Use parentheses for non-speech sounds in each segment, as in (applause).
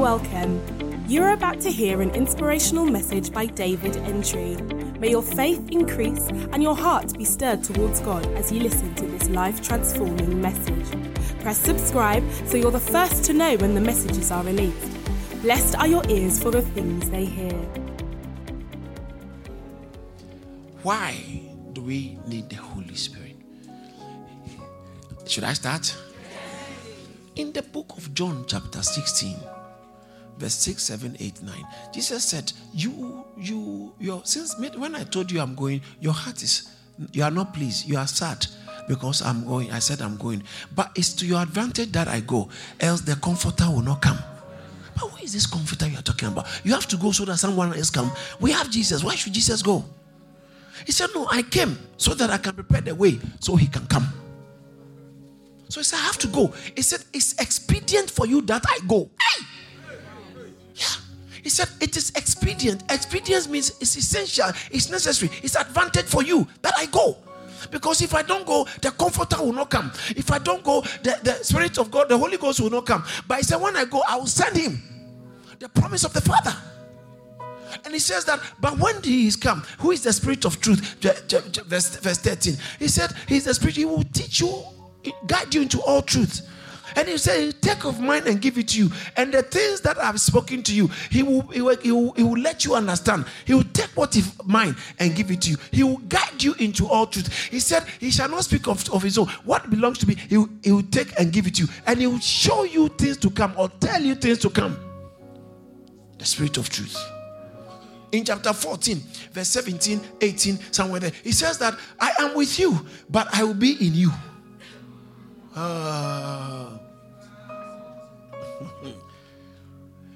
Welcome. You're about to hear an inspirational message by David Entry. May your faith increase and your heart be stirred towards God as you listen to this life transforming message. Press subscribe so you're the first to know when the messages are released. Blessed are your ears for the things they hear. Why do we need the Holy Spirit? Should I start? In the book of John, chapter 16, verse 6, 7, 8, 9, Jesus said, You, you, your since when I told you I'm going, your heart is you are not pleased, you are sad because I'm going. I said I'm going. But it's to your advantage that I go, else the comforter will not come. But who is this comforter you are talking about? You have to go so that someone else come. We have Jesus. Why should Jesus go? He said, No, I came so that I can prepare the way so he can come. So he said, I have to go. He said, It's expedient for you that I go. Hey! Yeah. He said, It is expedient. Expedience means it's essential, it's necessary, it's advantage for you that I go. Because if I don't go, the comforter will not come. If I don't go, the, the Spirit of God, the Holy Ghost will not come. But he said, When I go, I will send him. The promise of the Father. And he says that, but when he is come, who is the spirit of truth? Verse, verse 13. He said, He's the spirit, he will teach you guide you into all truth. And he said, Take of mine and give it to you. And the things that I've spoken to you, he will, he will, he will, he will let you understand. He will take what is mine and give it to you. He will guide you into all truth. He said, He shall not speak of, of his own. What belongs to me, he will, he will take and give it to you. And he will show you things to come or tell you things to come. The spirit of truth. In chapter 14, verse 17, 18, somewhere there, he says that I am with you, but I will be in you. Uh,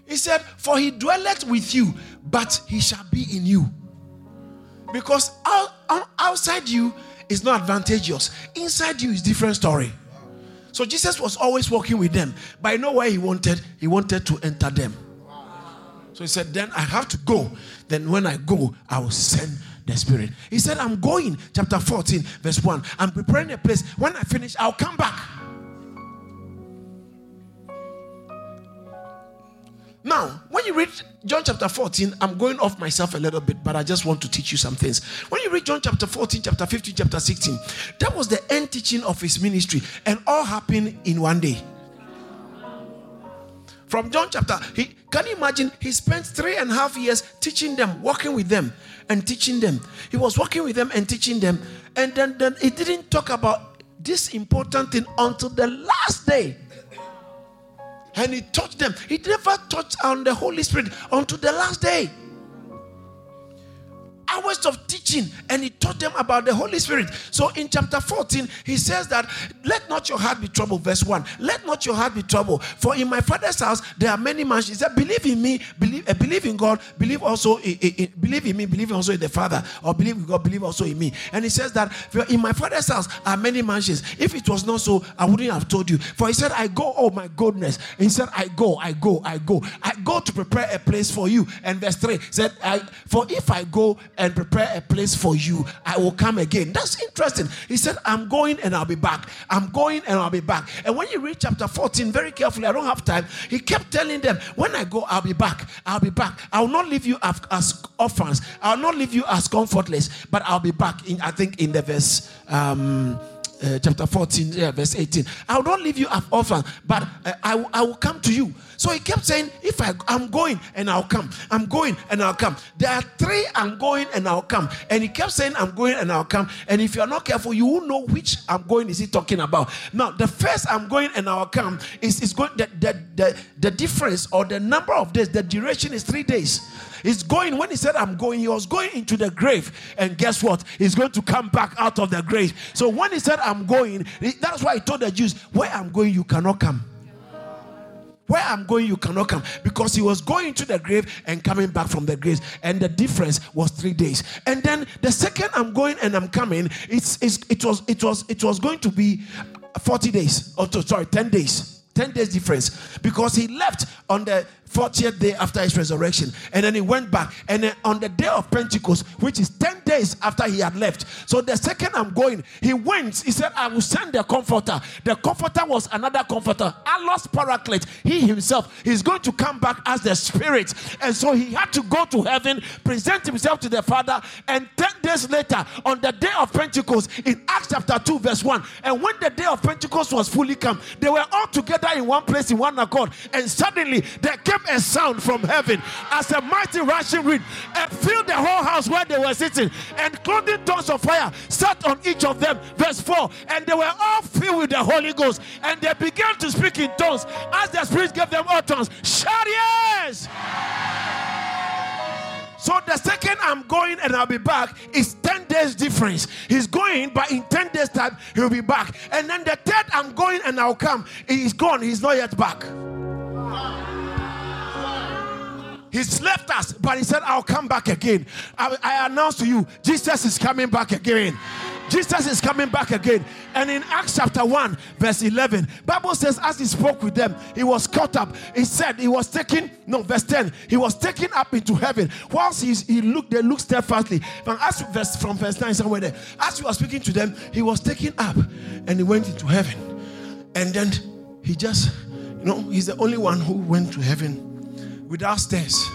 he said, For he dwelleth with you, but he shall be in you. Because out, outside you is not advantageous, inside you is different story. So Jesus was always walking with them, but I know where he wanted. He wanted to enter them. So he said, Then I have to go. Then when I go, I will send the Spirit. He said, I'm going, chapter 14, verse 1. I'm preparing a place. When I finish, I'll come back. Now, when you read John chapter 14, I'm going off myself a little bit, but I just want to teach you some things. When you read John chapter 14, chapter 15, chapter 16, that was the end teaching of his ministry, and all happened in one day. From John chapter, he can you imagine? He spent three and a half years teaching them, working with them, and teaching them. He was working with them and teaching them, and then, then he didn't talk about this important thing until the last day. And he taught them. He never taught on the Holy Spirit until the last day hours of teaching and he taught them about the Holy Spirit. So in chapter 14, he says that let not your heart be troubled. Verse 1. Let not your heart be troubled. For in my father's house there are many mansions. He said, believe in me, believe, uh, believe in God, believe also in, in, believe in me, believe also in the Father, or believe in God, believe also in me. And he says that in my father's house are many mansions. If it was not so, I wouldn't have told you. For he said, I go, oh my goodness. He said, I go, I go, I go. I go to prepare a place for you. And verse 3 said, I, For if I go and prepare a place for you. I will come again. That's interesting. He said, I'm going and I'll be back. I'm going and I'll be back. And when you read chapter 14, very carefully, I don't have time. He kept telling them, When I go, I'll be back. I'll be back. I'll not leave you as orphans. I'll not leave you as comfortless, but I'll be back. In I think in the verse um, uh, chapter 14, yeah, verse 18. I will not leave you as orphans, but uh, I, I will come to you. So he kept saying, If I, I'm going and I'll come, I'm going and I'll come. There are three, I'm going and I'll come. And he kept saying, I'm going and I'll come. And if you're not careful, you won't know which I'm going is he talking about. Now, the first I'm going and I'll come is, is going, the, the, the, the difference or the number of days, the duration is three days. He's going, when he said, I'm going, he was going into the grave. And guess what? He's going to come back out of the grave. So when he said, I'm going, that's why he told the Jews, Where I'm going, you cannot come. Where I'm going, you cannot come. Because he was going to the grave and coming back from the grave. And the difference was three days. And then the second I'm going and I'm coming, it's, it's it was it was it was going to be 40 days. Or sorry, 10 days. 10 days difference because he left on the 40th day after his resurrection and then he went back and then on the day of pentecost which is 10 days after he had left. So the second I'm going, he went. He said, I will send the comforter. The comforter was another comforter, Allos Paraclete. He himself is going to come back as the spirit. And so he had to go to heaven, present himself to the Father, and 10 days later, on the day of Pentecost, in Acts chapter 2, verse 1, and when the day of Pentecost was fully come, they were all together in one place in one accord. And suddenly there came a sound from heaven as a mighty rushing wind and filled the whole house where they were sitting. And clothing tongues of fire sat on each of them. Verse 4 And they were all filled with the Holy Ghost. And they began to speak in tongues as the Spirit gave them utterance. Shout yes! So the second I'm going and I'll be back is 10 days difference. He's going, but in 10 days time he'll be back. And then the third I'm going and I'll come. He's gone, he's not yet back. He's left us, but he said, I'll come back again. I, I announce to you, Jesus is coming back again. Jesus is coming back again. And in Acts chapter 1, verse 11, Bible says, as he spoke with them, he was caught up. He said he was taken, no, verse 10, he was taken up into heaven. Whilst he, he looked, they looked steadfastly. From, as, verse, from verse 9, somewhere there, as he was speaking to them, he was taken up and he went into heaven. And then he just, you know, he's the only one who went to heaven without stairs,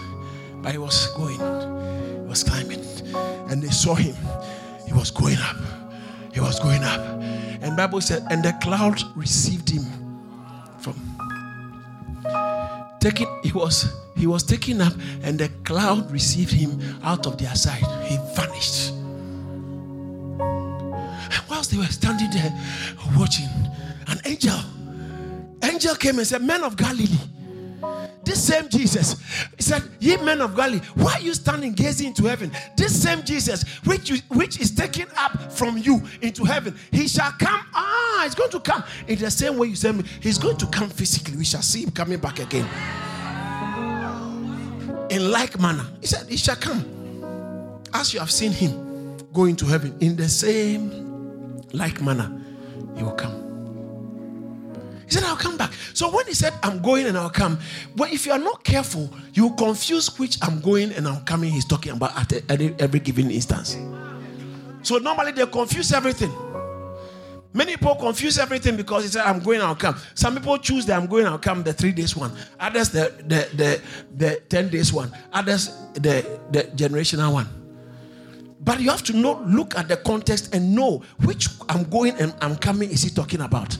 but he was going, he was climbing, and they saw him. He was going up. He was going up. And Bible said, and the cloud received him from taking he was he was taken up and the cloud received him out of their sight. He vanished. And whilst they were standing there watching, an angel, angel came and said, Men of Galilee this same Jesus, he said, Ye men of Galilee, why are you standing gazing into heaven? This same Jesus, which, you, which is taken up from you into heaven, he shall come. Ah, he's going to come in the same way you said me. He's going to come physically. We shall see him coming back again. In like manner, he said, He shall come. As you have seen him go into heaven, in the same like manner, he will come. He said, I'll come back. So when he said, I'm going and I'll come, well, if you are not careful, you confuse which I'm going and I'm coming he's talking about at every given instance. So normally they confuse everything. Many people confuse everything because he said, I'm going, and I'll come. Some people choose that I'm going, and I'll come, the three days one. Others, the, the, the, the 10 days one. Others, the, the generational one. But you have to know, look at the context and know which I'm going and I'm coming is he talking about.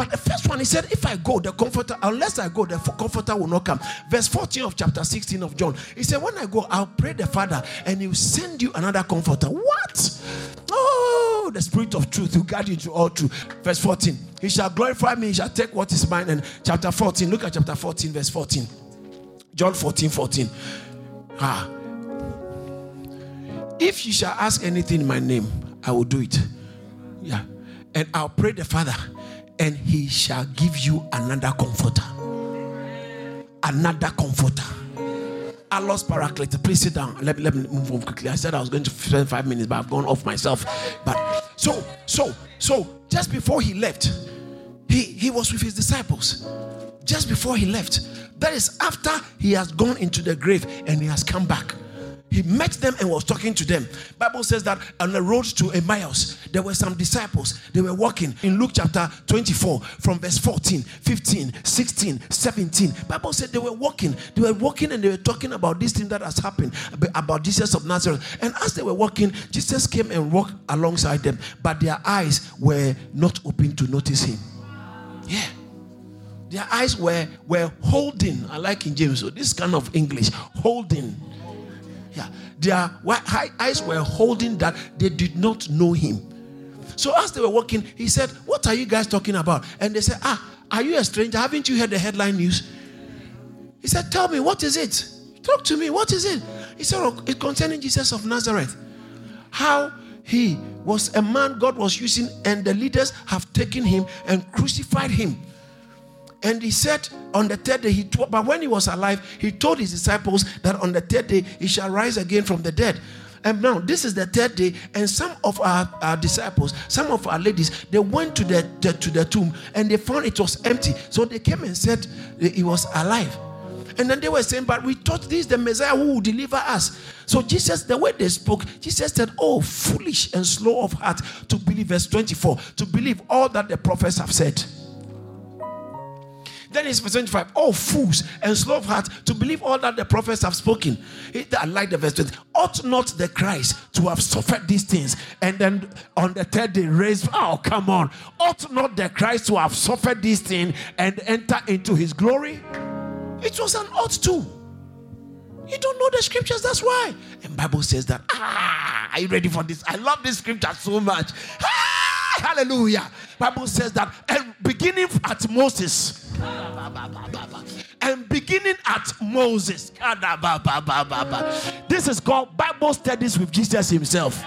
But the first one, he said, If I go, the comforter, unless I go, the comforter will not come. Verse 14 of chapter 16 of John. He said, When I go, I'll pray the Father and he will send you another comforter. What? Oh, the spirit of truth will guide you to all truth. Verse 14. He shall glorify me, he shall take what is mine. And chapter 14, look at chapter 14, verse 14. John 14, 14. Ah. If you shall ask anything in my name, I will do it. Yeah. And I'll pray the Father and he shall give you another comforter. Another comforter. Allos Paraclete. Please sit down. Let, let me move on quickly. I said I was going to spend five minutes, but I've gone off myself. But so, so, so, just before he left, he, he was with his disciples. Just before he left. That is after he has gone into the grave and he has come back he met them and was talking to them. Bible says that on the road to emmaus there were some disciples. They were walking in luke chapter 24 from verse 14 15 16 17 bible said they were walking. They were walking and they were talking about this thing that has happened about jesus of nazareth. And as they were walking jesus came and walked alongside them but their eyes were not open to notice him. Yeah. Their eyes were were holding i like in james so this kind of english holding yeah. Their eyes were holding that they did not know him. So as they were walking, he said, What are you guys talking about? And they said, Ah, are you a stranger? Haven't you heard the headline news? He said, Tell me, what is it? Talk to me, what is it? He said, oh, It's concerning Jesus of Nazareth. How he was a man God was using, and the leaders have taken him and crucified him. And he said on the third day, he told, but when he was alive, he told his disciples that on the third day he shall rise again from the dead. And now this is the third day, and some of our, our disciples, some of our ladies, they went to the, the, to the tomb and they found it was empty. So they came and said he was alive. And then they were saying, But we thought this is the Messiah who will deliver us. So Jesus, the way they spoke, Jesus said, Oh, foolish and slow of heart to believe, verse 24, to believe all that the prophets have said. Then it's verse 25. Oh, fools and slow of heart to believe all that the prophets have spoken. I like the verse 20. Ought not the Christ to have suffered these things and then on the third day raised? Oh, come on. Ought not the Christ to have suffered these things and enter into his glory? It was an ought to. You don't know the scriptures, that's why. And Bible says that. Ah, are you ready for this? I love this scripture so much. Ah, hallelujah. Bible says that and beginning at Moses. And beginning at Moses. This is called Bible studies with Jesus himself.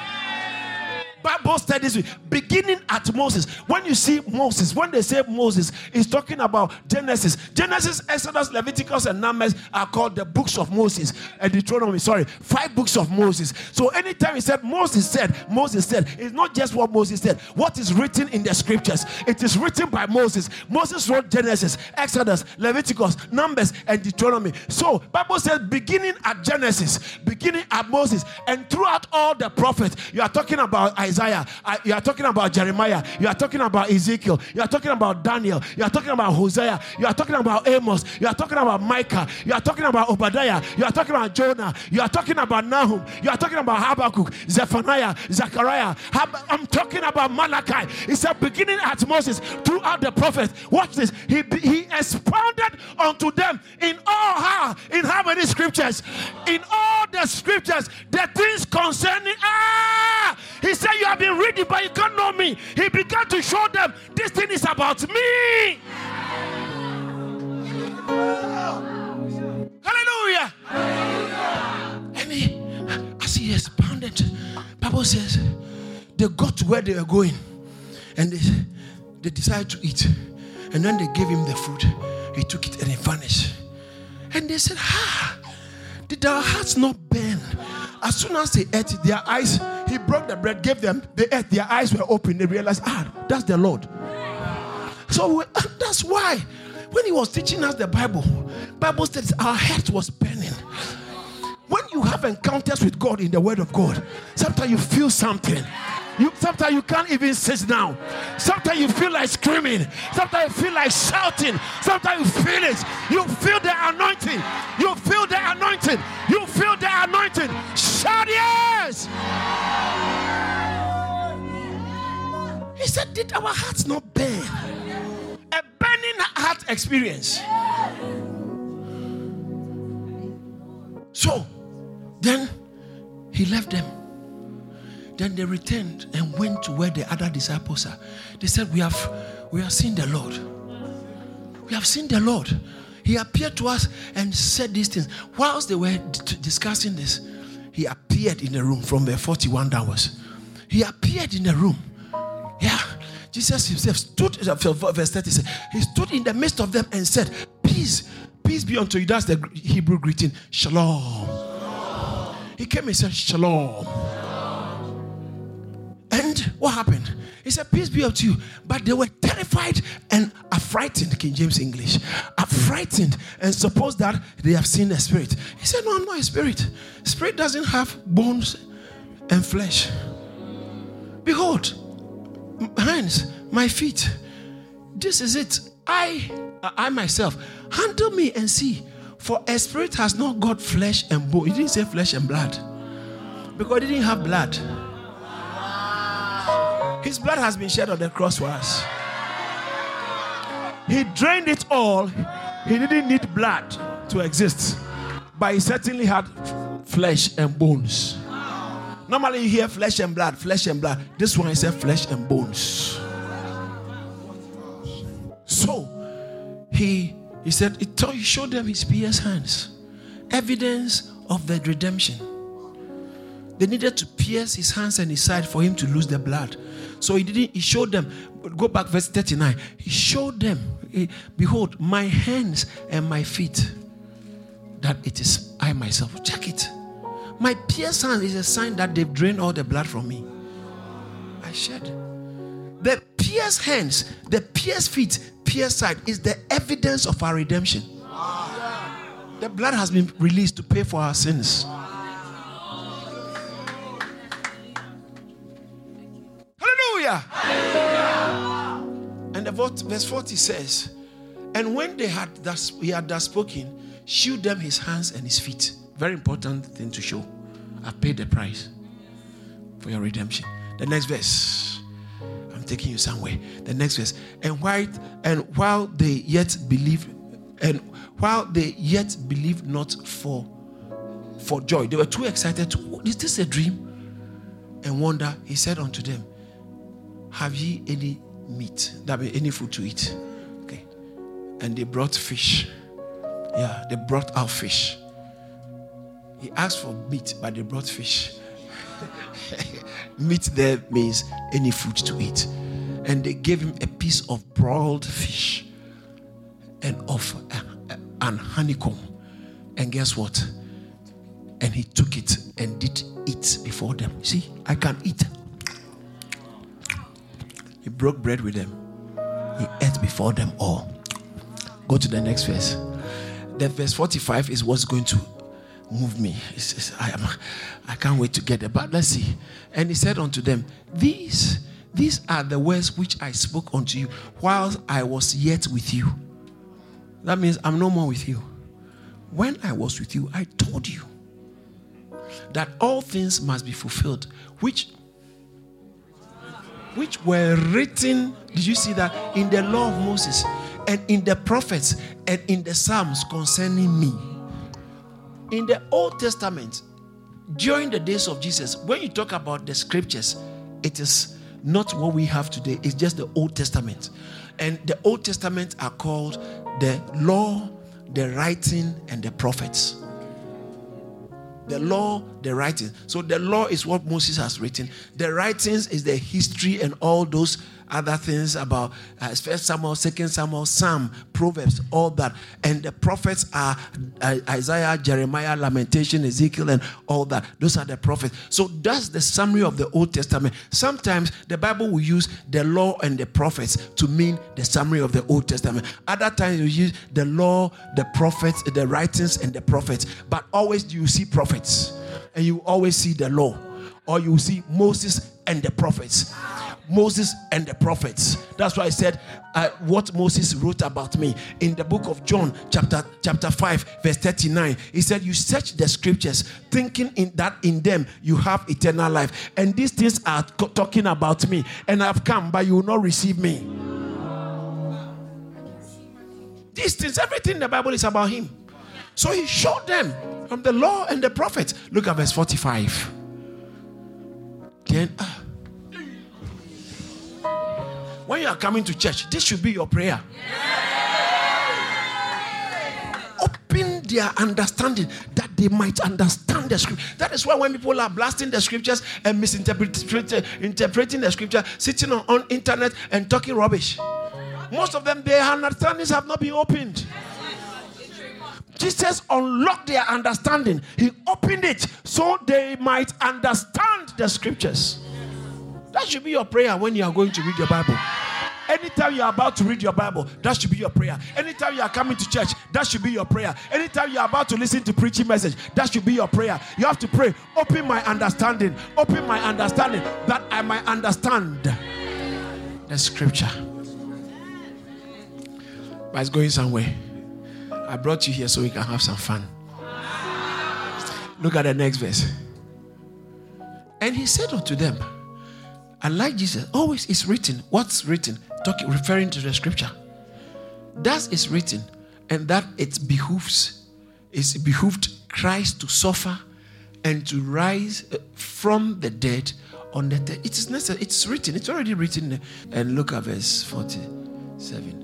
Bible studies beginning at Moses. When you see Moses, when they say Moses, it's talking about Genesis. Genesis, Exodus, Leviticus, and Numbers are called the books of Moses and Deuteronomy. Sorry, five books of Moses. So anytime he said Moses said, Moses said, it's not just what Moses said, what is written in the scriptures. It is written by Moses. Moses wrote Genesis, Exodus, Leviticus, Numbers, and Deuteronomy. So Bible says beginning at Genesis, beginning at Moses, and throughout all the prophets, you are talking about Isaiah. Isaiah, you are talking about Jeremiah, you are talking about Ezekiel, you are talking about Daniel, you are talking about Hosea, you are talking about Amos, you are talking about Micah, you are talking about Obadiah, you are talking about Jonah, you are talking about Nahum, you are talking about Habakkuk, Zephaniah, Zechariah. I'm talking about Malachi. It's a beginning at Moses throughout the prophets. Watch this. He, he expounded unto them in all how in how many scriptures? In all the scriptures, the things concerning ah, he said you have been reading, but you can't know me. He began to show them this thing is about me. Hallelujah. Hallelujah. And he, as he expounded, Bible says they got to where they were going and they, they decided to eat. And when they gave him the food, he took it and he vanished. And they said, Ah, did our hearts not burn? As soon as they ate their eyes, he broke the bread, gave them, they ate, their eyes were open. They realized, ah, that's the Lord. So (laughs) that's why when he was teaching us the Bible, Bible says our heart was burning. When you have encounters with God in the Word of God, sometimes you feel something. You sometimes you can't even sit down. Sometimes you feel like screaming. Sometimes you feel like shouting. Sometimes you feel it. You feel the anointing. You feel the anointing. You feel the anointing. Shout yes. He said, Did our hearts not burn? A burning heart experience. So then he left them. Then they returned and went to where the other disciples are. They said, We have we have seen the Lord. We have seen the Lord. He appeared to us and said these things. Whilst they were d- discussing this, he appeared in the room from the 41 downwards. He appeared in the room. Yeah. Jesus himself stood, uh, verse 30 said, He stood in the midst of them and said, Peace, peace be unto you. That's the Hebrew greeting. Shalom. He came and said, Shalom. And what happened? He said, Peace be unto you. But they were terrified and affrighted, King James English. Affrighted and suppose that they have seen a spirit. He said, No, I'm not a spirit. Spirit doesn't have bones and flesh. Behold, hands, my feet. This is it. I, I myself, handle me and see. For a spirit has not got flesh and bone. He didn't say flesh and blood. Because he didn't have blood. His blood has been shed on the cross for us. He drained it all. He didn't need blood to exist. But he certainly had flesh and bones. Normally you hear flesh and blood, flesh and blood. This one is said flesh and bones. So he he said he, told, he showed them his pierced hands, evidence of the redemption. They needed to pierce his hands and his side for him to lose the blood. So he didn't, he showed them, go back verse 39. He showed them, he, behold, my hands and my feet, that it is I myself. Check it. My pierced hand is a sign that they've drained all the blood from me. I shed. The pierced hands, the pierced feet, pierced side is the evidence of our redemption. The blood has been released to pay for our sins. Hallelujah. Hallelujah. And the verse 40 says, And when they had thus he had thus spoken, shewed them his hands and his feet. Very important thing to show. I've paid the price for your redemption. The next verse. I'm taking you somewhere. The next verse. And while and while they yet believe, and while they yet believe not for for joy, they were too excited to. Is this a dream? And wonder. He said unto them, Have ye any meat? That be any food to eat? Okay. And they brought fish. Yeah, they brought out fish. He asked for meat, but they brought fish. (laughs) meat there means any food to eat. And they gave him a piece of broiled fish and of an honeycomb. And guess what? And he took it and did eat before them. See, I can eat. He broke bread with them. He ate before them all. Go to the next verse. The verse 45 is what's going to move me. I, am, I can't wait to get there. But let's see. And he said unto them, These, these are the words which I spoke unto you while I was yet with you. That means I'm no more with you. When I was with you, I told you that all things must be fulfilled, which which were written. Did you see that in the law of Moses and in the prophets and in the Psalms concerning me? In the Old Testament, during the days of Jesus, when you talk about the scriptures, it is not what we have today, it's just the Old Testament. And the Old Testament are called the law, the writing, and the prophets. The law, the writing. So the law is what Moses has written. The writings is the history and all those other things about uh, First Samuel, Second Samuel, Psalm, Proverbs, all that. And the prophets are uh, Isaiah, Jeremiah, Lamentation, Ezekiel, and all that. Those are the prophets. So that's the summary of the Old Testament. Sometimes the Bible will use the law and the prophets to mean the summary of the Old Testament. Other times you use the law, the prophets, the writings, and the prophets. But always you see prophets, and you always see the law, or you see Moses and the prophets. Moses and the prophets. That's why I said uh, what Moses wrote about me in the book of John, chapter chapter 5, verse 39. He said, You search the scriptures, thinking in that in them you have eternal life. And these things are co- talking about me. And I've come, but you will not receive me. These things, everything in the Bible is about him. So he showed them from the law and the prophets. Look at verse 45. Then uh, when you are coming to church, this should be your prayer. Open their understanding that they might understand the scripture. That is why when people are blasting the scriptures and misinterpreting interpreting the scripture, sitting on, on internet and talking rubbish, most of them their understandings have not been opened. Jesus unlocked their understanding. He opened it so they might understand the scriptures. That should be your prayer when you are going to read your Bible. Anytime you are about to read your Bible, that should be your prayer. Anytime you are coming to church, that should be your prayer. Anytime you are about to listen to preaching message, that should be your prayer. You have to pray, open my understanding, open my understanding that I might understand the scripture. But it's going somewhere. I brought you here so we can have some fun. Look at the next verse. And he said unto them, and like Jesus, always is written. What's written? Talking, referring to the scripture. That is written, and that it behooves, it behooved Christ to suffer and to rise uh, from the dead on the dead. It is necessary. It's written. It's already written. And look at verse 47.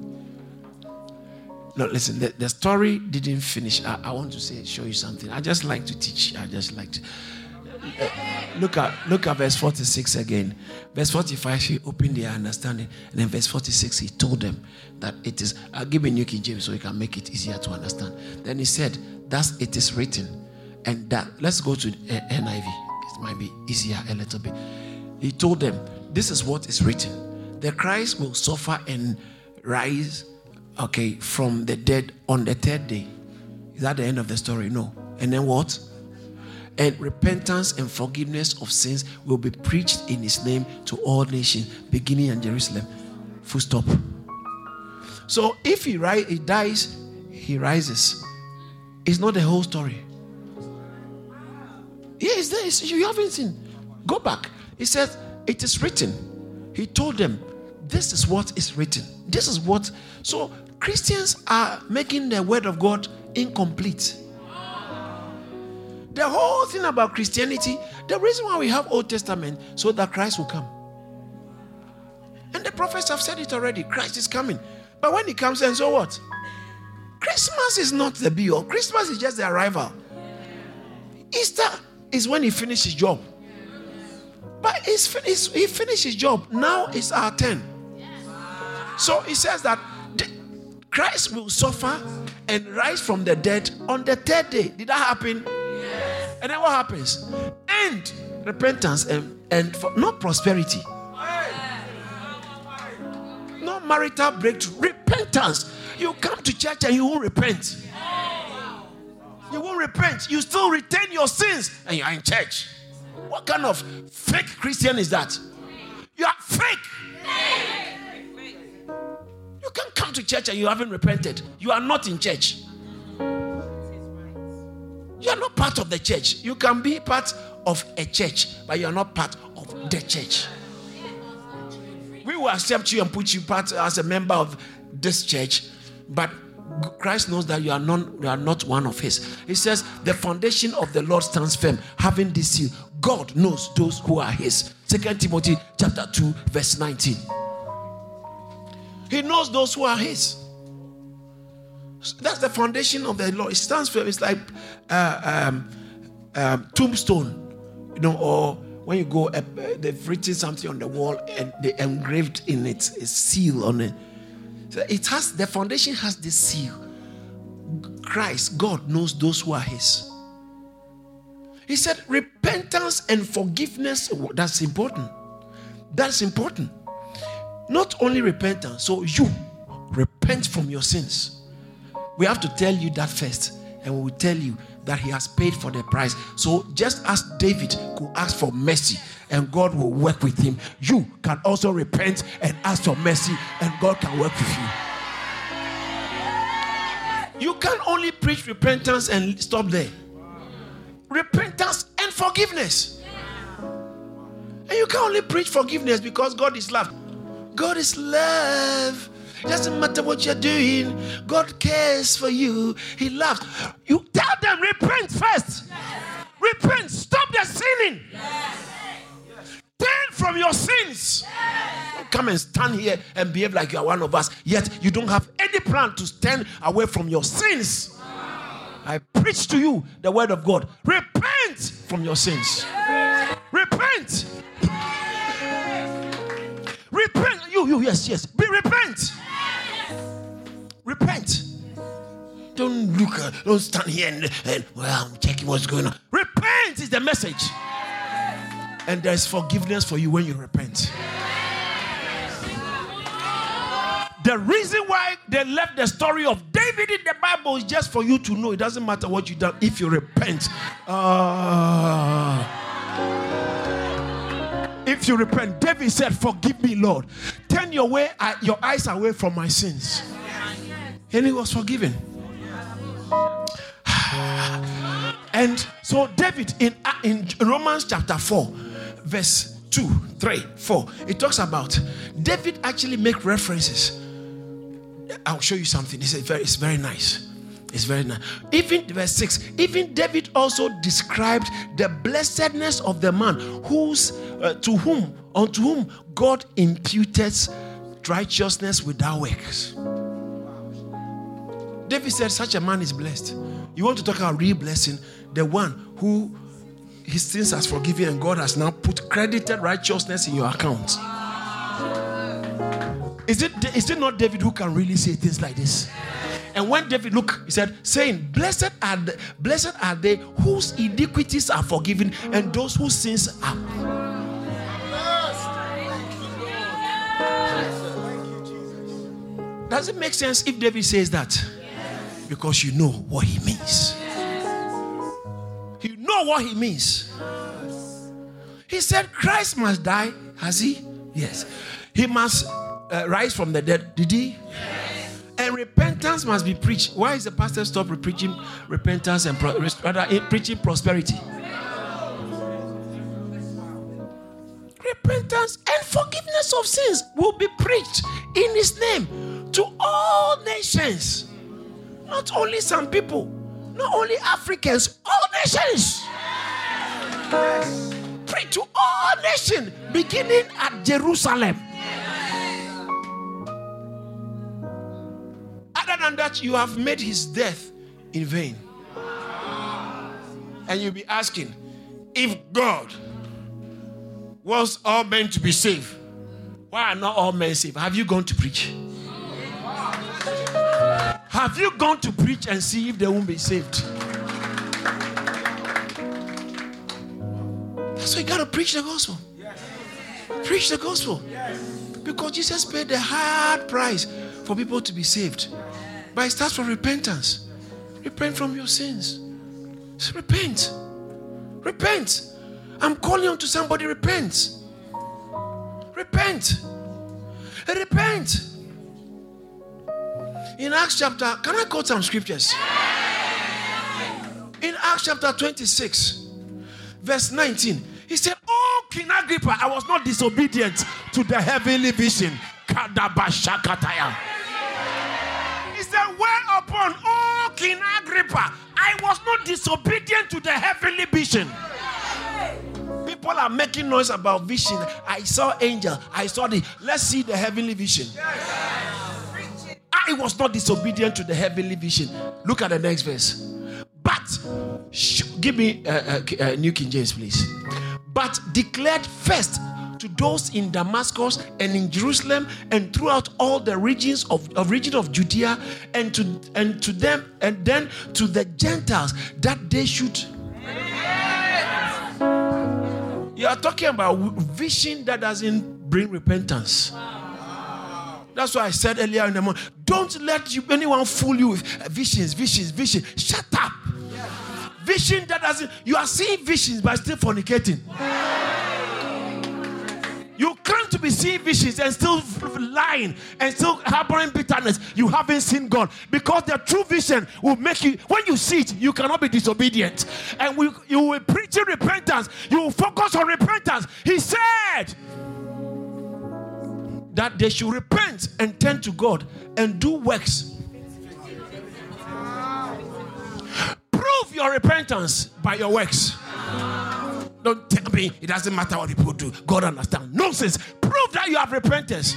No, listen, the, the story didn't finish. I, I want to say, show you something. I just like to teach. I just like to look at look at verse 46 again. Verse 45, he opened their understanding. And then verse 46, he told them that it is I'll give a new King James so you can make it easier to understand. Then he said, Thus it is written. And that let's go to uh, NIV. It might be easier a little bit. He told them, This is what is written. The Christ will suffer and rise, okay, from the dead on the third day. Is that the end of the story? No. And then what? And repentance and forgiveness of sins will be preached in his name to all nations, beginning in Jerusalem. Full stop. So if he, ri- he dies, he rises. It's not the whole story. Yeah, there. You haven't seen. Go back. He says, It is written. He told them, This is what is written. This is what. So Christians are making the word of God incomplete. The whole thing about Christianity, the reason why we have Old Testament, so that Christ will come. And the prophets have said it already. Christ is coming. But when he comes, and so what? Christmas is not the be all. Christmas is just the arrival. Easter is when he finishes his job. But he's finished, he finished his job. Now it's our turn. So he says that Christ will suffer and rise from the dead on the third day. Did that happen? And then what happens? And repentance and, and for, not prosperity. No marital breakthrough. Repentance. You come to church and you won't repent. You won't repent. You still retain your sins and you are in church. What kind of fake Christian is that? You are fake. You can't come to church and you haven't repented. You are not in church. You are not part of the church. You can be part of a church, but you are not part of the church. We will accept you and put you part as a member of this church, but Christ knows that you are not, you are not one of his. He says, The foundation of the Lord stands firm, having this seal. God knows those who are his. Second Timothy chapter 2, verse 19. He knows those who are his. That's the foundation of the law. It stands for It's like uh, um, um, tombstone, you know, or when you go, uh, they've written something on the wall and they engraved in it a seal on it. So it has the foundation has the seal. Christ, God knows those who are His. He said, repentance and forgiveness. That's important. That's important. Not only repentance, so you repent from your sins. We have to tell you that first, and we will tell you that he has paid for the price. So just as David could ask for mercy and God will work with him, you can also repent and ask for mercy and God can work with you. You can only preach repentance and stop there. Repentance and forgiveness. And you can only preach forgiveness because God is love. God is love. Doesn't matter what you're doing. God cares for you. He loves. You tell them, repent first. Yes. Repent. Stop the sinning. Yes. Turn from your sins. Yes. Come and stand here and behave like you are one of us. Yet you don't have any plan to stand away from your sins. I preach to you the word of God. Repent from your sins. Repent. Repent. You, you, yes, yes. Be repent. Repent. Don't look, uh, don't stand here and, and, well, I'm checking what's going on. Repent is the message. And there's forgiveness for you when you repent. The reason why they left the story of David in the Bible is just for you to know it doesn't matter what you done if you repent. Uh, if you repent, David said, Forgive me, Lord. Turn your way, uh, your eyes away from my sins and he was forgiven. and so David in, uh, in Romans chapter 4, verse 2, 3, 4, it talks about David actually make references. I'll show you something. It's very, it's very nice. It's very nice. Even verse 6, even David also described the blessedness of the man whose uh, to whom unto whom God imputes righteousness without works. David said, Such a man is blessed. You want to talk about real blessing? The one who his sins has forgiven and God has now put credited righteousness in your account. Is it, is it not David who can really say things like this? And when David look, he said, saying, Blessed are the, blessed are they whose iniquities are forgiven and those whose sins are. Does it make sense if David says that? Because you know what he means. You know what he means. He said Christ must die. Has he? Yes. He must uh, rise from the dead. Did he? Yes. And repentance must be preached. Why is the pastor stop preaching repentance and pro- rather preaching prosperity? Repentance and forgiveness of sins will be preached in his name to all nations. Not only some people, not only Africans, all nations. Pray to all nations, beginning at Jerusalem. Other than that, you have made his death in vain. And you'll be asking, if God wants all men to be saved, why are not all men saved? Have you gone to preach? Have you gone to preach and see if they won't be saved? So you gotta preach the gospel. Preach the gospel. Because Jesus paid the hard price for people to be saved. But it starts from repentance. Repent from your sins. So repent. Repent. I'm calling on to somebody, repent. Repent. Repent. In Acts chapter, can I quote some scriptures? In Acts chapter 26, verse 19, he said, Oh, King Agrippa, I was not disobedient to the heavenly vision. He said, Whereupon, oh, King Agrippa, I was not disobedient to the heavenly vision. People are making noise about vision. I saw angel. I saw the. Let's see the heavenly vision. I was not disobedient to the heavenly vision. Look at the next verse. But, sh- give me uh, uh, uh, New King James, please. But declared first to those in Damascus and in Jerusalem and throughout all the regions of, of region of Judea and to and to them and then to the Gentiles that they should. You are talking about vision that doesn't bring repentance. That's why I said earlier in the morning, don't let you, anyone fool you with uh, visions, visions, visions. Shut up. Vision that doesn't, you are seeing visions but still fornicating. You can't be seeing visions and still lying and still harboring bitterness. You haven't seen God because the true vision will make you. When you see it, you cannot be disobedient, and we, you will preach repentance. You will focus on repentance. He said that they should repent and turn to God and do works. Prove your repentance by your works. Don't tell me it doesn't matter what people do. God understands. Nonsense. Prove that you have repentance.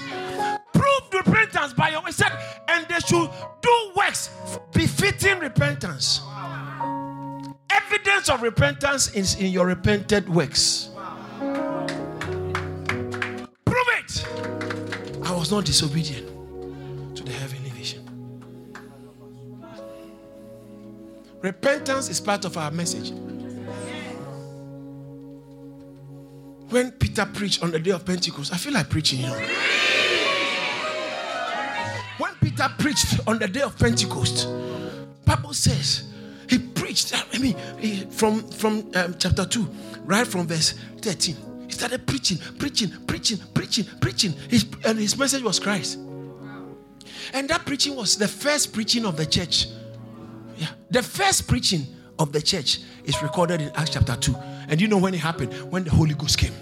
Prove repentance by your works. And they should do works befitting repentance. Evidence of repentance is in your repented works. Was not disobedient to the heavenly vision. Repentance is part of our message. When Peter preached on the day of Pentecost, I feel like preaching here. When Peter preached on the day of Pentecost, Bible says he preached. I mean, from from um, chapter two, right from verse thirteen, he started preaching, preaching, preaching, preaching, preaching. His, and his message was Christ. And that preaching was the first preaching of the church. Yeah, the first preaching of the church is recorded in Acts chapter 2. And you know when it happened? When the Holy Ghost came.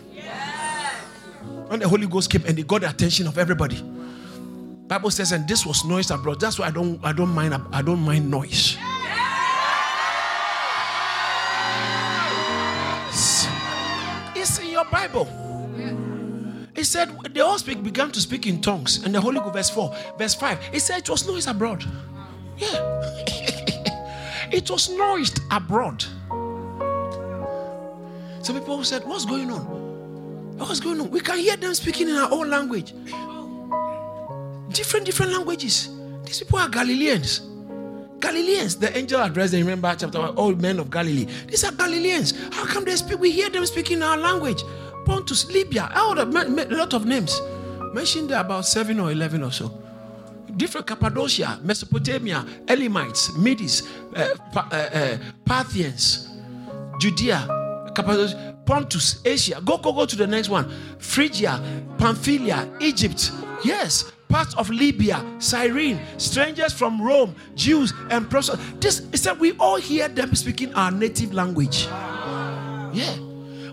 When the Holy Ghost came and they got the attention of everybody. Bible says, and this was noise abroad. That's why I don't I don't mind I don't mind noise. Bible. He said they all speak began to speak in tongues. And the Holy Ghost, verse 4, verse 5. He said it was noise abroad. Yeah. (laughs) it was noised abroad. Some people said, What's going on? What's going on? We can hear them speaking in our own language. Different, different languages. These people are Galileans. Galileans. The angel addressed them, remember chapter 1, all men of Galilee. These are Galileans. How come they speak? We hear them speaking our language. Pontus, Libya, all the, a lot of names. Mentioned there about seven or eleven or so. different Cappadocia, Mesopotamia, Elamites, Medes, uh, uh, uh, Parthians, Judea, Cappadocia, Pontus, Asia. Go, go, go to the next one. Phrygia, Pamphylia, Egypt. Yes, parts of Libya, Cyrene, strangers from Rome, Jews, and proselytes. This is that we all hear them speaking our native language. Yeah.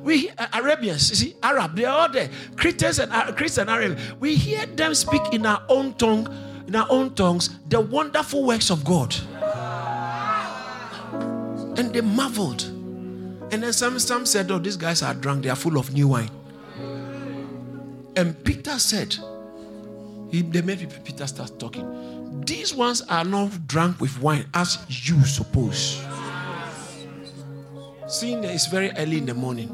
We uh, Arabians, you see, Arab, they are all there. Cretans and uh, Christian Arab. We hear them speak in our own tongue, in our own tongues, the wonderful works of God. And they marveled. And then some, some said, Oh, these guys are drunk, they are full of new wine. And Peter said, he, they made Peter start talking. These ones are not drunk with wine as you suppose. Seeing that it's very early in the morning.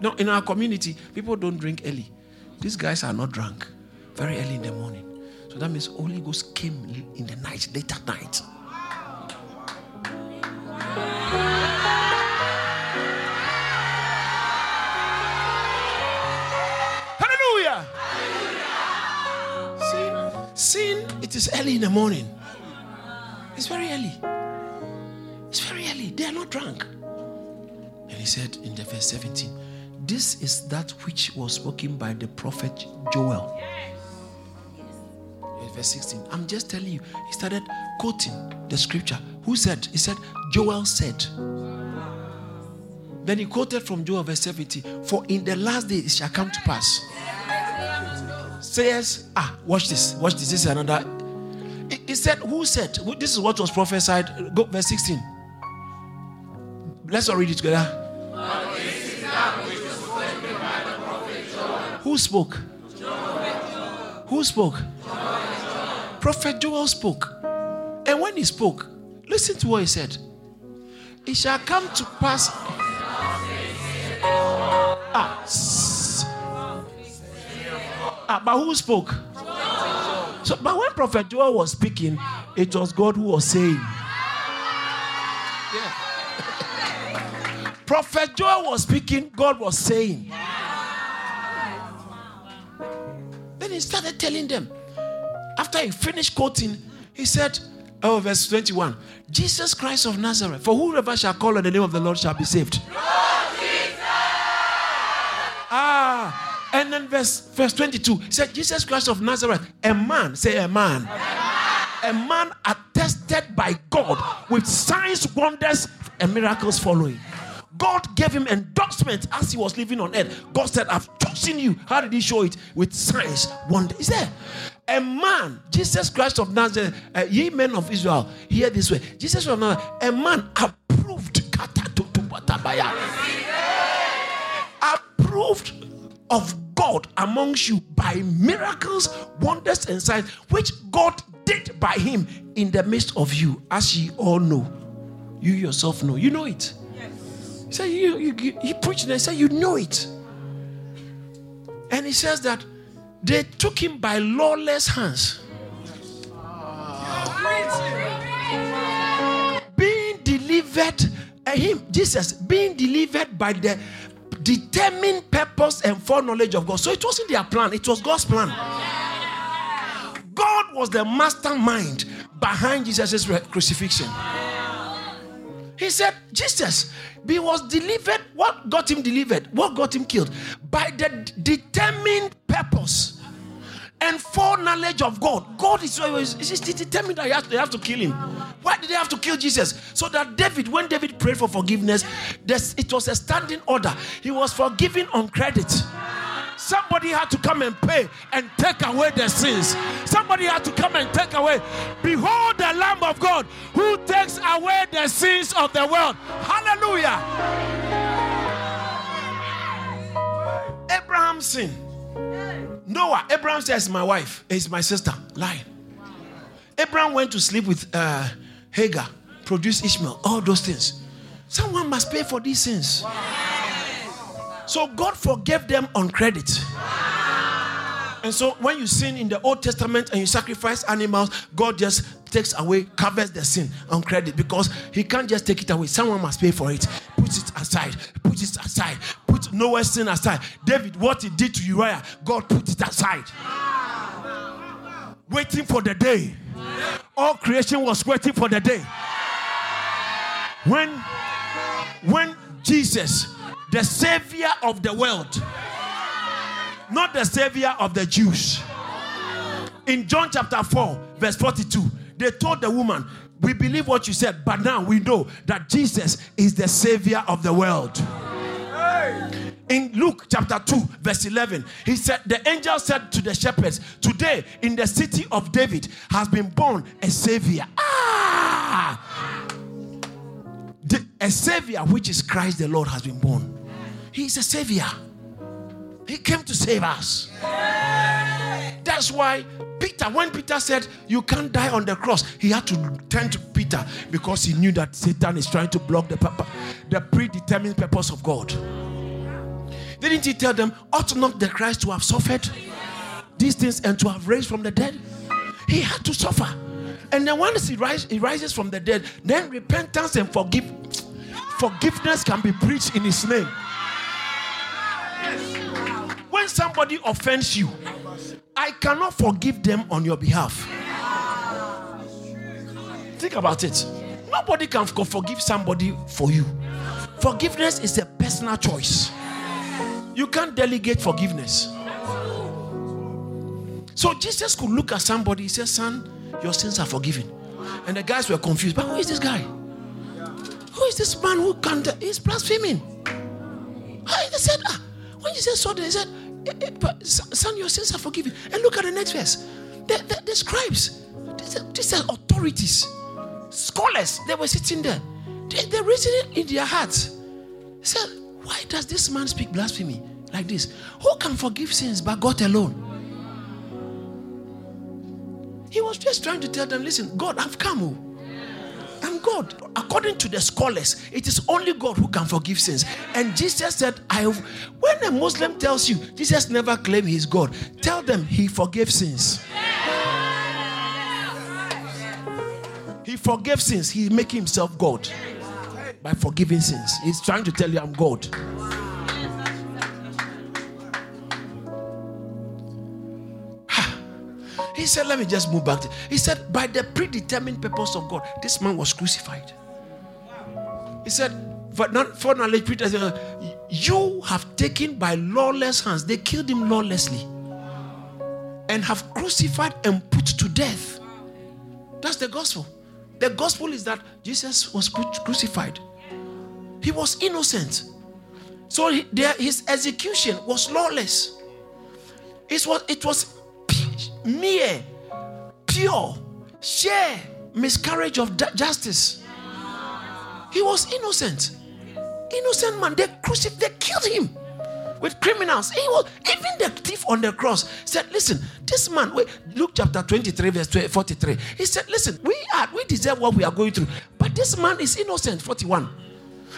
No, in our community, people don't drink early. These guys are not drunk very early in the morning. So that means Holy Ghost came in the night, late at night. Is early in the morning. It's very early. It's very early. They are not drunk. And he said in the verse 17, This is that which was spoken by the prophet Joel. In verse 16, I'm just telling you, he started quoting the scripture. Who said? He said, Joel said. Then he quoted from Joel verse 17, For in the last day it shall come to pass. Says, ah, watch this, watch this. This is another. He said, Who said? This is what was prophesied. Go, verse 16. Let's all read it together. Who spoke? Who spoke? Prophet Joel spoke. And when he spoke, listen to what he said. It shall come to pass. Ah, ah but who spoke? So, but when Prophet Joel was speaking, it was God who was saying. Yeah. Prophet Joel was speaking, God was saying. Then he started telling them. After he finished quoting, he said, Oh, verse 21 Jesus Christ of Nazareth, for whoever shall call on the name of the Lord shall be saved. Ah, and then verse, verse 22 said, Jesus Christ of Nazareth, a man, say a man, a man attested by God with signs, wonders, and miracles following. God gave him endorsement as he was living on earth. God said, I've chosen you. How did he show it? With signs, wonder. Is there a man, Jesus Christ of Nazareth, uh, ye men of Israel, hear this way. Jesus of Nazareth, a man approved, approved of God amongst you by miracles, wonders, and signs, which God did by him in the midst of you, as ye all know. You yourself know. You know it. He said, you, you, you, he preached and he said, You know it. And he says that they took him by lawless hands. Being delivered, uh, him, Jesus, being delivered by the determined purpose and foreknowledge of God. So it wasn't their plan, it was God's plan. God was the mastermind behind Jesus' crucifixion. He said, Jesus, he was delivered. What got him delivered? What got him killed? By the determined purpose and foreknowledge of God. God is, is determined that they have, to, they have to kill him. Why did they have to kill Jesus? So that David, when David prayed for forgiveness, it was a standing order. He was forgiven on credit. Somebody had to come and pay and take away their sins. Somebody had to come and take away. Behold the Lamb of God who takes away the sins of the world. Hallelujah. Abraham sinned. Noah, Abraham says, My wife is my sister. Lying. Abraham went to sleep with uh, Hagar, produced Ishmael, all those things. Someone must pay for these sins. So God forgave them on credit. And so when you sin in the Old Testament and you sacrifice animals, God just takes away, covers the sin on credit because He can't just take it away. Someone must pay for it. Put it aside. Put it aside. Put Noah's sin aside. David, what he did to Uriah, God put it aside. waiting for the day. All creation was waiting for the day. When, when Jesus, the Savior of the world, not the Savior of the Jews, in John chapter 4, verse 42, they told the woman, We believe what you said, but now we know that Jesus is the Savior of the world. In Luke chapter 2, verse 11, he said, The angel said to the shepherds, Today in the city of David has been born a savior. Ah! The, a savior, which is Christ the Lord, has been born. He is a savior. He came to save us. That's why Peter, when Peter said, You can't die on the cross, he had to turn to Peter because he knew that Satan is trying to block the, the predetermined purpose of God. Didn't he tell them, ought not the Christ to have suffered these things and to have raised from the dead? He had to suffer. And then once he, rise, he rises from the dead, then repentance and forgive, forgiveness can be preached in his name. When somebody offends you, I cannot forgive them on your behalf. Think about it. Nobody can forgive somebody for you. Forgiveness is a personal choice. You can't delegate forgiveness. So Jesus could look at somebody, he said, Son, your sins are forgiven. And the guys were confused. But who is this guy? Who is this man who can't? He's blaspheming. They said, ah. When Jesus saw this, he said, son, your sins are forgiven. And look at the next verse. The, the, the scribes, these are authorities, scholars, they were sitting there. They, they reasoned in their hearts. Said, why does this man speak blasphemy like this? Who can forgive sins but God alone? He was just trying to tell them, listen, God, I've come. Oh. I'm God. According to the scholars, it is only God who can forgive sins. And Jesus said, I when a Muslim tells you Jesus never claimed he's God, tell them he forgave sins. He forgave sins. He make himself God by forgiving sins. He's trying to tell you, I'm God. He said, Let me just move back. He said, By the predetermined purpose of God, this man was crucified. He said, For, not, for knowledge, you have taken by lawless hands, they killed him lawlessly, and have crucified and put to death. That's the gospel. The gospel is that Jesus was crucified he was innocent. So he, there, his execution was lawless. It was, it was mere, pure, sheer miscarriage of justice. He was innocent. Innocent man. They crucified, they killed him with criminals. He was even the thief on the cross said, Listen, this man, wait, Luke chapter 23, verse 43. He said, Listen, we are we deserve what we are going through, but this man is innocent. 41.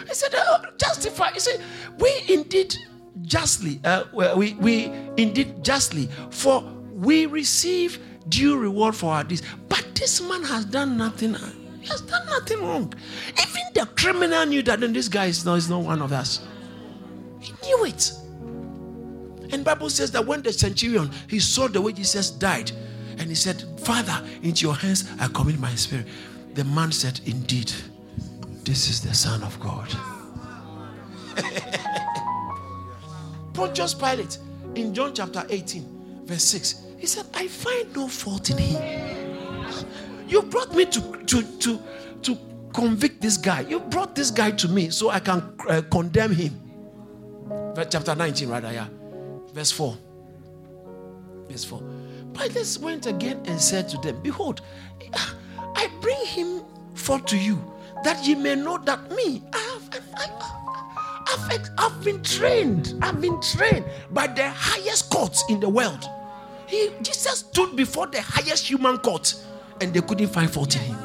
He said, oh, justify. He said, we indeed justly, uh, we, we indeed justly, for we receive due reward for our deeds. But this man has done nothing. Uh, he has done nothing wrong. Even the criminal knew that then this guy is not, is not one of us. He knew it. And Bible says that when the centurion he saw the way Jesus died, and he said, Father, into your hands I commit my spirit. The man said, Indeed, this is the Son of God. (laughs) Pontius Pilate in John chapter 18, verse 6, he said, I find no fault in him. You brought me to, to, to, to convict this guy. You brought this guy to me so I can uh, condemn him. Chapter 19, rather, yeah. Verse 4. Verse 4. Pilate went again and said to them, Behold, I bring him forth to you that ye may know that me, I have, I, have I've been trained. I've been trained by the highest courts in the world. He Jesus stood before the highest human court and they couldn't find fault in him.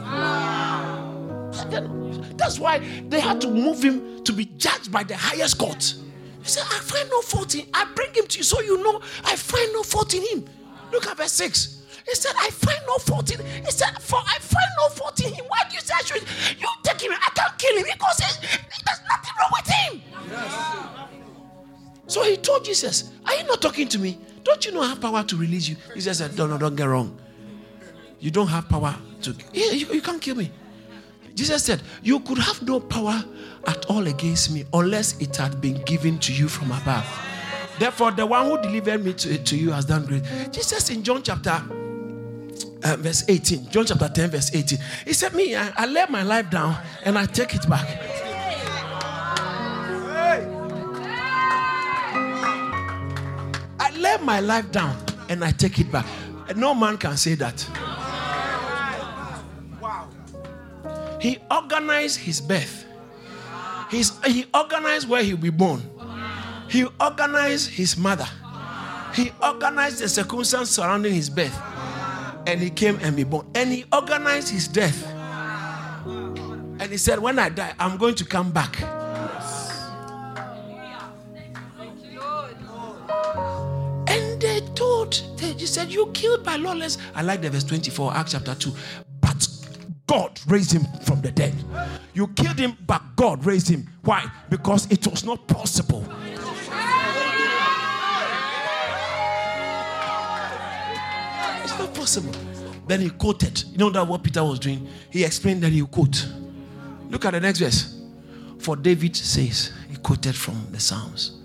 That's why they had to move him to be judged by the highest court. He said, I find no fault in him. I bring him to you so you know I find no fault in him. Look at verse 6. He said, I find no fault in him. He said, For I find no fault in him. Why do you say I should? You take him. I can't kill him because there's nothing wrong with him. Yes. So he told Jesus, Are you not talking to me? Don't you know I have power to release you? Jesus said, No, no, don't get wrong. You don't have power to. Yeah, you, you can't kill me. Jesus said, You could have no power at all against me unless it had been given to you from above. Therefore, the one who delivered me to, to you has done great. Jesus in John chapter uh, verse 18, John chapter 10, verse 18, he said, Me, I, I lay my life down and I take it back. Lay my life down and I take it back. No man can say that. Wow. He organized his birth. He's, he organized where he'll be born. He organized his mother. He organized the circumstance surrounding his birth. And he came and be born. And he organized his death. And he said, When I die, I'm going to come back. They said, You killed by lawless. I like the verse 24, Acts chapter 2. But God raised him from the dead. You killed him, but God raised him. Why? Because it was not possible. It's not possible. Then he quoted. You know that what Peter was doing? He explained that he quote. Look at the next verse. For David says, he quoted from the Psalms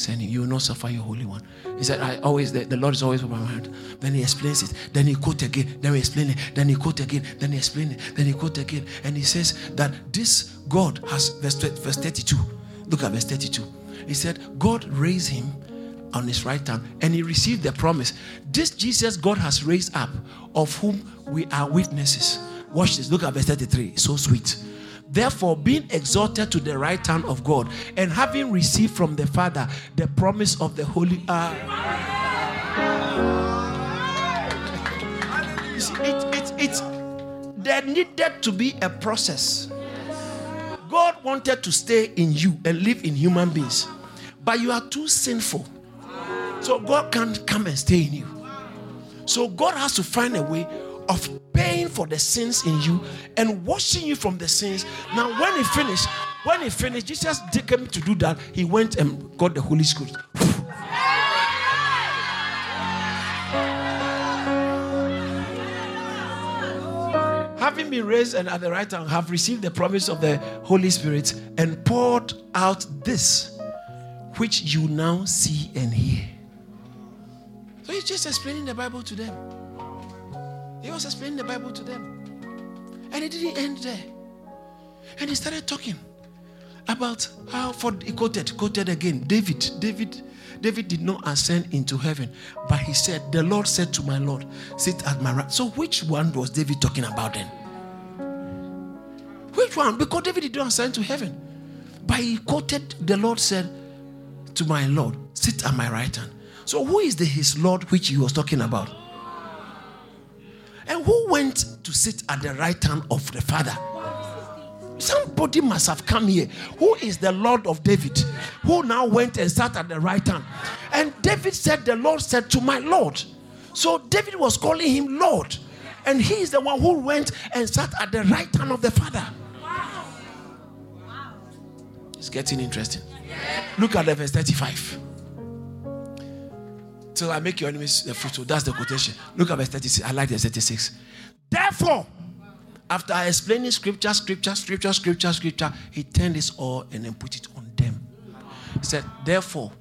concerning you will not suffer your holy one. He said, I always the, the Lord is always with my heart. Then he explains it. Then he quote again. Then he explain it. Then he quote again. Then he explain it. Then he quote again. And he says that this God has verse, verse 32. Look at verse 32. He said, God raised him on his right hand and he received the promise. This Jesus God has raised up, of whom we are witnesses. Watch this. Look at verse 33. So sweet. Therefore, being exalted to the right hand of God and having received from the Father the promise of the Holy. Uh, it, it, it, there needed to be a process. God wanted to stay in you and live in human beings, but you are too sinful. So God can't come and stay in you. So God has to find a way of paying for the sins in you and washing you from the sins. Now, when he finished, when he finished, Jesus did came to do that. He went and got the Holy Spirit. Having been raised and at the right hand, have received the promise of the Holy Spirit and poured out this, which you now see and hear. So he's just explaining the Bible to them. He was explaining the Bible to them. And it didn't end there. And he started talking about how for he quoted, quoted again, David, David, David did not ascend into heaven, but he said, The Lord said to my Lord, Sit at my right. So which one was David talking about then? Which one? Because David did not ascend to heaven. But he quoted, The Lord said to my Lord, Sit at my right hand. So who is the his Lord which he was talking about? And who went to sit at the right hand of the Father? Somebody must have come here. Who is the Lord of David? Who now went and sat at the right hand? And David said, The Lord said to my Lord. So David was calling him Lord. And he is the one who went and sat at the right hand of the Father. Wow. Wow. It's getting interesting. Look at the verse 35 till I make your enemies the fruitful. That's the quotation. Look at verse 36. I like verse 36. Therefore, after explaining scripture, scripture, scripture, scripture, scripture, he turned this all and then put it on them. He said, Therefore,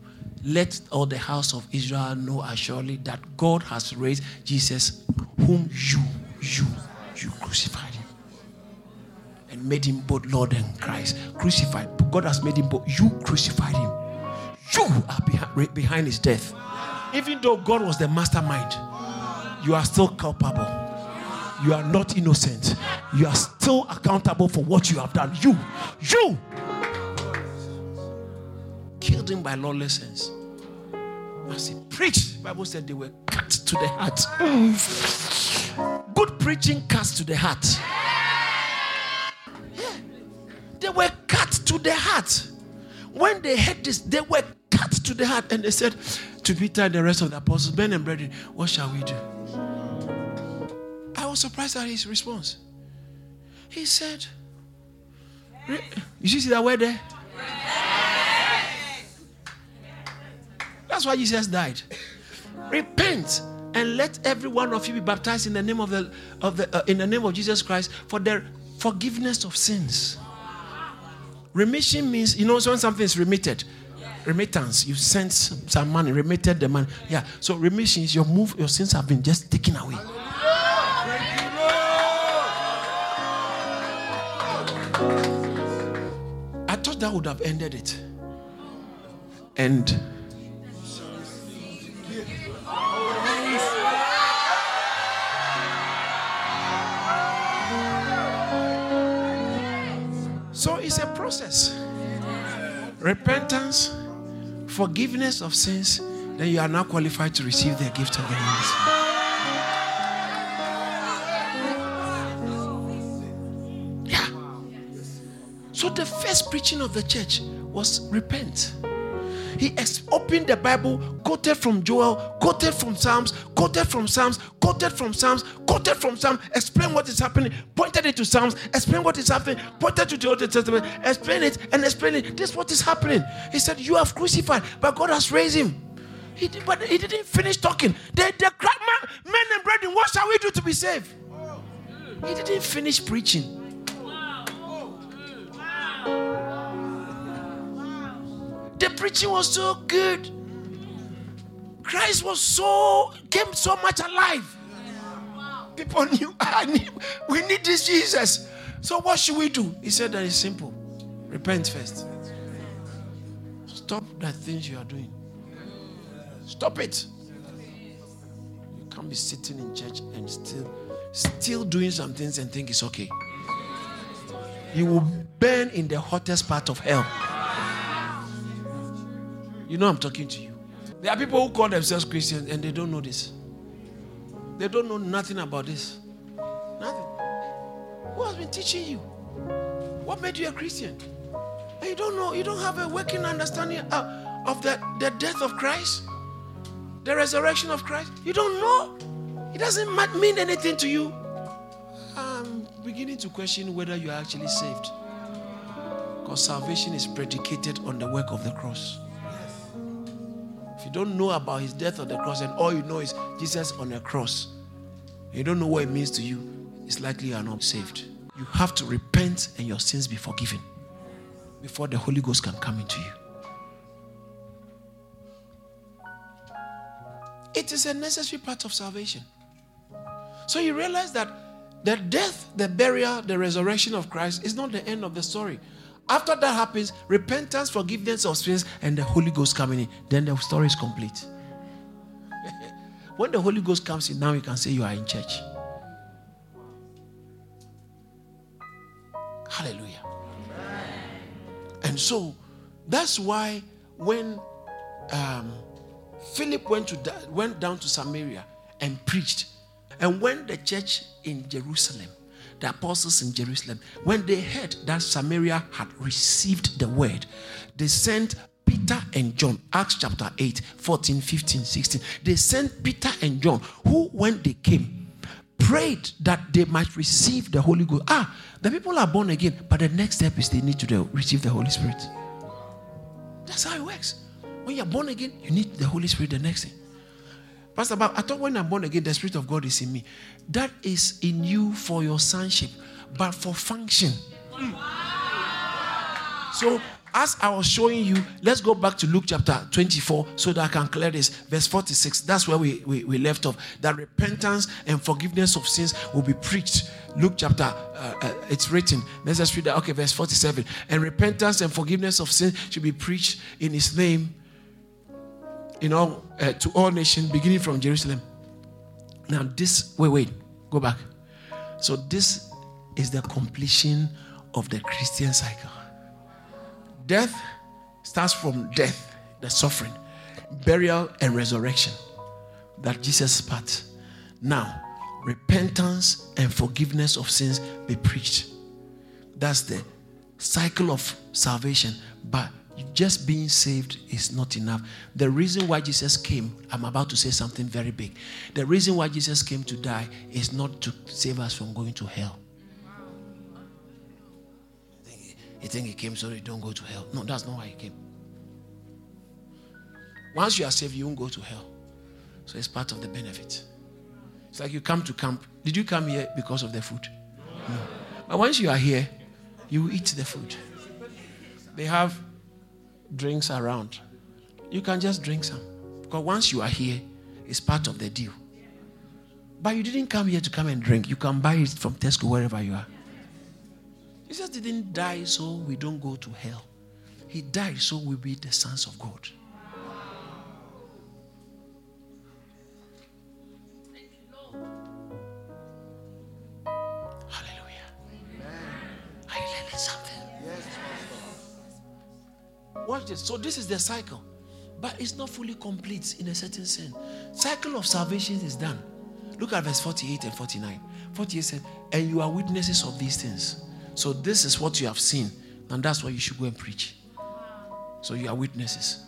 let all the house of Israel know assuredly that God has raised Jesus, whom you, you, you crucified him. And made him both Lord and Christ. Crucified. God has made him both. You crucified him. You are behind his death even though God was the mastermind, you are still culpable. You are not innocent. You are still accountable for what you have done. You, you killed him by lawlessness. As he preached, Bible said they were cut to the heart. Good preaching cuts to the heart. They were cut to the heart. When they heard this, they were cut to the heart and they said, to Peter and the rest of the apostles, Ben and brethren, what shall we do? I was surprised at his response. He said, You see that word there? That's why Jesus died. Repent and let every one of you be baptized in the name of the of the uh, in the name of Jesus Christ for the forgiveness of sins. Remission means you know when something is remitted. Remittance, you sent some money, remitted the money. Yeah. So remission is your move, your sins have been just taken away. I thought that would have ended it. And So it's a process. Repentance, forgiveness of sins, then you are now qualified to receive the gift of the Holy Spirit. So the first preaching of the church was repent. He opened the Bible, quoted from Joel, quoted from Psalms, quoted from Psalms, quoted from Psalms, quoted from Psalms, explain what is happening, pointed it to Psalms, explain what is happening, pointed to the Old Testament, explain it and explain it. This is what is happening. He said, You have crucified, but God has raised him. He did, but he didn't finish talking. The, the man, men and brethren, what shall we do to be saved? He didn't finish preaching. The preaching was so good. Christ was so came so much alive. People knew, (laughs) we need this Jesus. So what should we do? He said that is simple. Repent first. Stop the things you are doing. Stop it. You can't be sitting in church and still still doing some things and think it's okay. You will burn in the hottest part of hell. You know I'm talking to you. There are people who call themselves Christians and they don't know this. They don't know nothing about this. Nothing. Who has been teaching you? What made you a Christian? And you don't know, you don't have a working understanding of, of the, the death of Christ, the resurrection of Christ. You don't know. It doesn't mean anything to you. I'm beginning to question whether you are actually saved. Because salvation is predicated on the work of the cross. If you don't know about his death on the cross and all you know is Jesus on the cross, you don't know what it means to you, it's likely you are not saved. You have to repent and your sins be forgiven before the Holy Ghost can come into you. It is a necessary part of salvation. So you realize that the death, the burial, the resurrection of Christ is not the end of the story. After that happens, repentance, forgiveness of sins, and the Holy Ghost coming in, then the story is complete. (laughs) when the Holy Ghost comes in, now you can say you are in church. Hallelujah. And so that's why when um, Philip went to went down to Samaria and preached, and when the church in Jerusalem the apostles in Jerusalem, when they heard that Samaria had received the word, they sent Peter and John, Acts chapter 8, 14, 15, 16. They sent Peter and John, who, when they came, prayed that they might receive the Holy Ghost. Ah, the people are born again, but the next step is they need to receive the Holy Spirit. That's how it works. When you're born again, you need the Holy Spirit the next thing. Pastor Bob, I thought when I'm born again, the Spirit of God is in me. That is in you for your sonship, but for function. So, as I was showing you, let's go back to Luke chapter 24 so that I can clear this. Verse 46, that's where we, we, we left off. That repentance and forgiveness of sins will be preached. Luke chapter, uh, uh, it's written. Let's just read that. Okay, verse 47. And repentance and forgiveness of sins should be preached in his name you know, uh, to all nations, beginning from Jerusalem. Now, this, wait, wait, go back. So, this is the completion of the Christian cycle. Death starts from death, the suffering, burial, and resurrection. That Jesus' part. Now, repentance and forgiveness of sins be preached. That's the cycle of salvation. But just being saved is not enough. The reason why Jesus came, I'm about to say something very big. The reason why Jesus came to die is not to save us from going to hell. You think he came so you don't go to hell? No, that's not why he came. Once you are saved, you won't go to hell. So it's part of the benefit. It's like you come to camp. Did you come here because of the food? No. But once you are here, you eat the food. They have drinks around. You can just drink some. Because once you are here, it's part of the deal. But you didn't come here to come and drink. You can buy it from Tesco wherever you are. Jesus didn't die so we don't go to hell. He died so we be the sons of God. Watch this. So this is the cycle. But it's not fully complete in a certain sense. Cycle of salvation is done. Look at verse 48 and 49. 48 said, And you are witnesses of these things. So this is what you have seen, and that's why you should go and preach. So you are witnesses.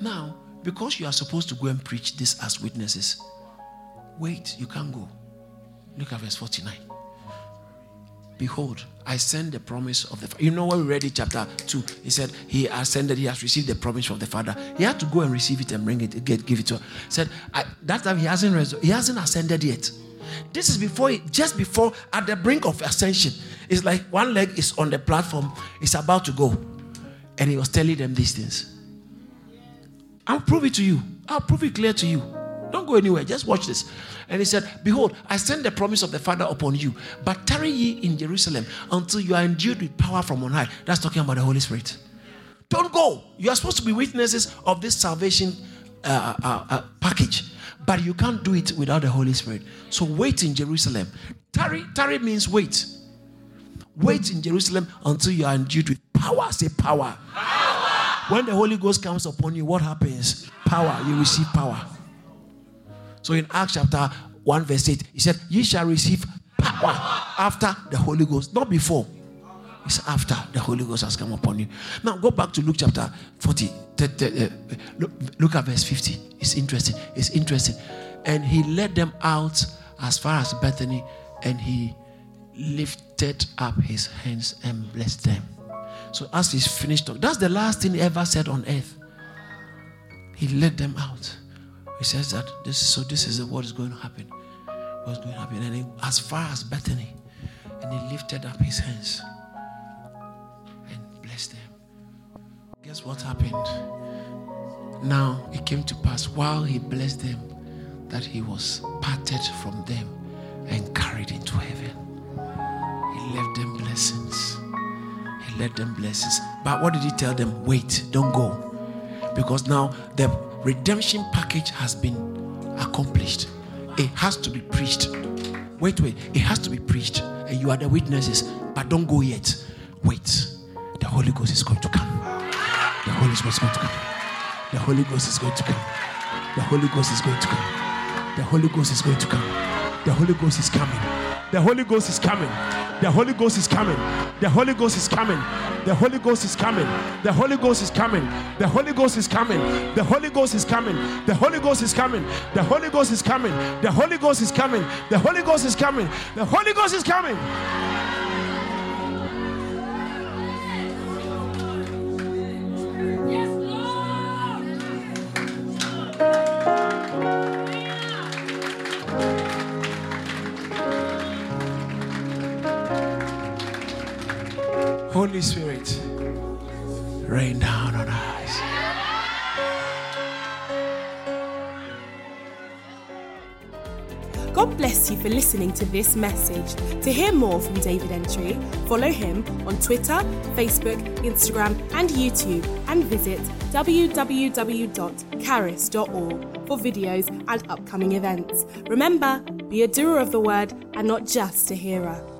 Now, because you are supposed to go and preach this as witnesses, wait, you can't go. Look at verse 49. Behold, I send the promise of the Father. You know when we read it, chapter 2, he said he ascended, he has received the promise from the Father. He had to go and receive it and bring it, get, give it to her. Said that time he hasn't he hasn't ascended yet. This is before just before at the brink of ascension. It's like one leg is on the platform, it's about to go. And he was telling them these things. I'll prove it to you. I'll prove it clear to you. Don't go anywhere. Just watch this. And he said, Behold, I send the promise of the Father upon you, but tarry ye in Jerusalem until you are endued with power from on high. That's talking about the Holy Spirit. Don't go. You are supposed to be witnesses of this salvation uh, uh, uh, package, but you can't do it without the Holy Spirit. So wait in Jerusalem. Tarry, tarry means wait. Wait in Jerusalem until you are endued with power. Say power. power. When the Holy Ghost comes upon you, what happens? Power. You receive power. So in Acts chapter 1, verse 8, he said, Ye shall receive power after the Holy Ghost, not before. It's after the Holy Ghost has come upon you. Now go back to Luke chapter 40. Look, look at verse 50. It's interesting. It's interesting. And he led them out as far as Bethany, and he lifted up his hands and blessed them. So as he's finished, that's the last thing he ever said on earth. He led them out. He says that this is so this is what is going to happen. What's going to happen? And he, as far as Bethany, and he lifted up his hands and blessed them. Guess what happened? Now it came to pass while he blessed them that he was parted from them and carried into heaven. He left them blessings. He left them blessings. But what did he tell them? Wait, don't go. Because now the redemption package has been accomplished. It has to be preached. Wait, wait. It has to be preached. And you are the witnesses. But don't go yet. Wait. The Holy Ghost is going to come. The Holy Ghost is going to come. The Holy Ghost is going to come. The Holy Ghost is going to come. The Holy Ghost is going to come. The Holy Ghost is coming. The Holy Ghost is coming. The Holy Ghost is coming. The Holy Ghost is coming. The Holy Ghost is coming. The Holy Ghost is coming. The Holy Ghost is coming. The Holy Ghost is coming. The Holy Ghost is coming. The Holy Ghost is coming. The Holy Ghost is coming. The Holy Ghost is coming. The Holy Ghost is coming. Holy Spirit, rain down on us. God bless you for listening to this message. To hear more from David Entry, follow him on Twitter, Facebook, Instagram, and YouTube, and visit www.caris.org for videos and upcoming events. Remember, be a doer of the word and not just a hearer.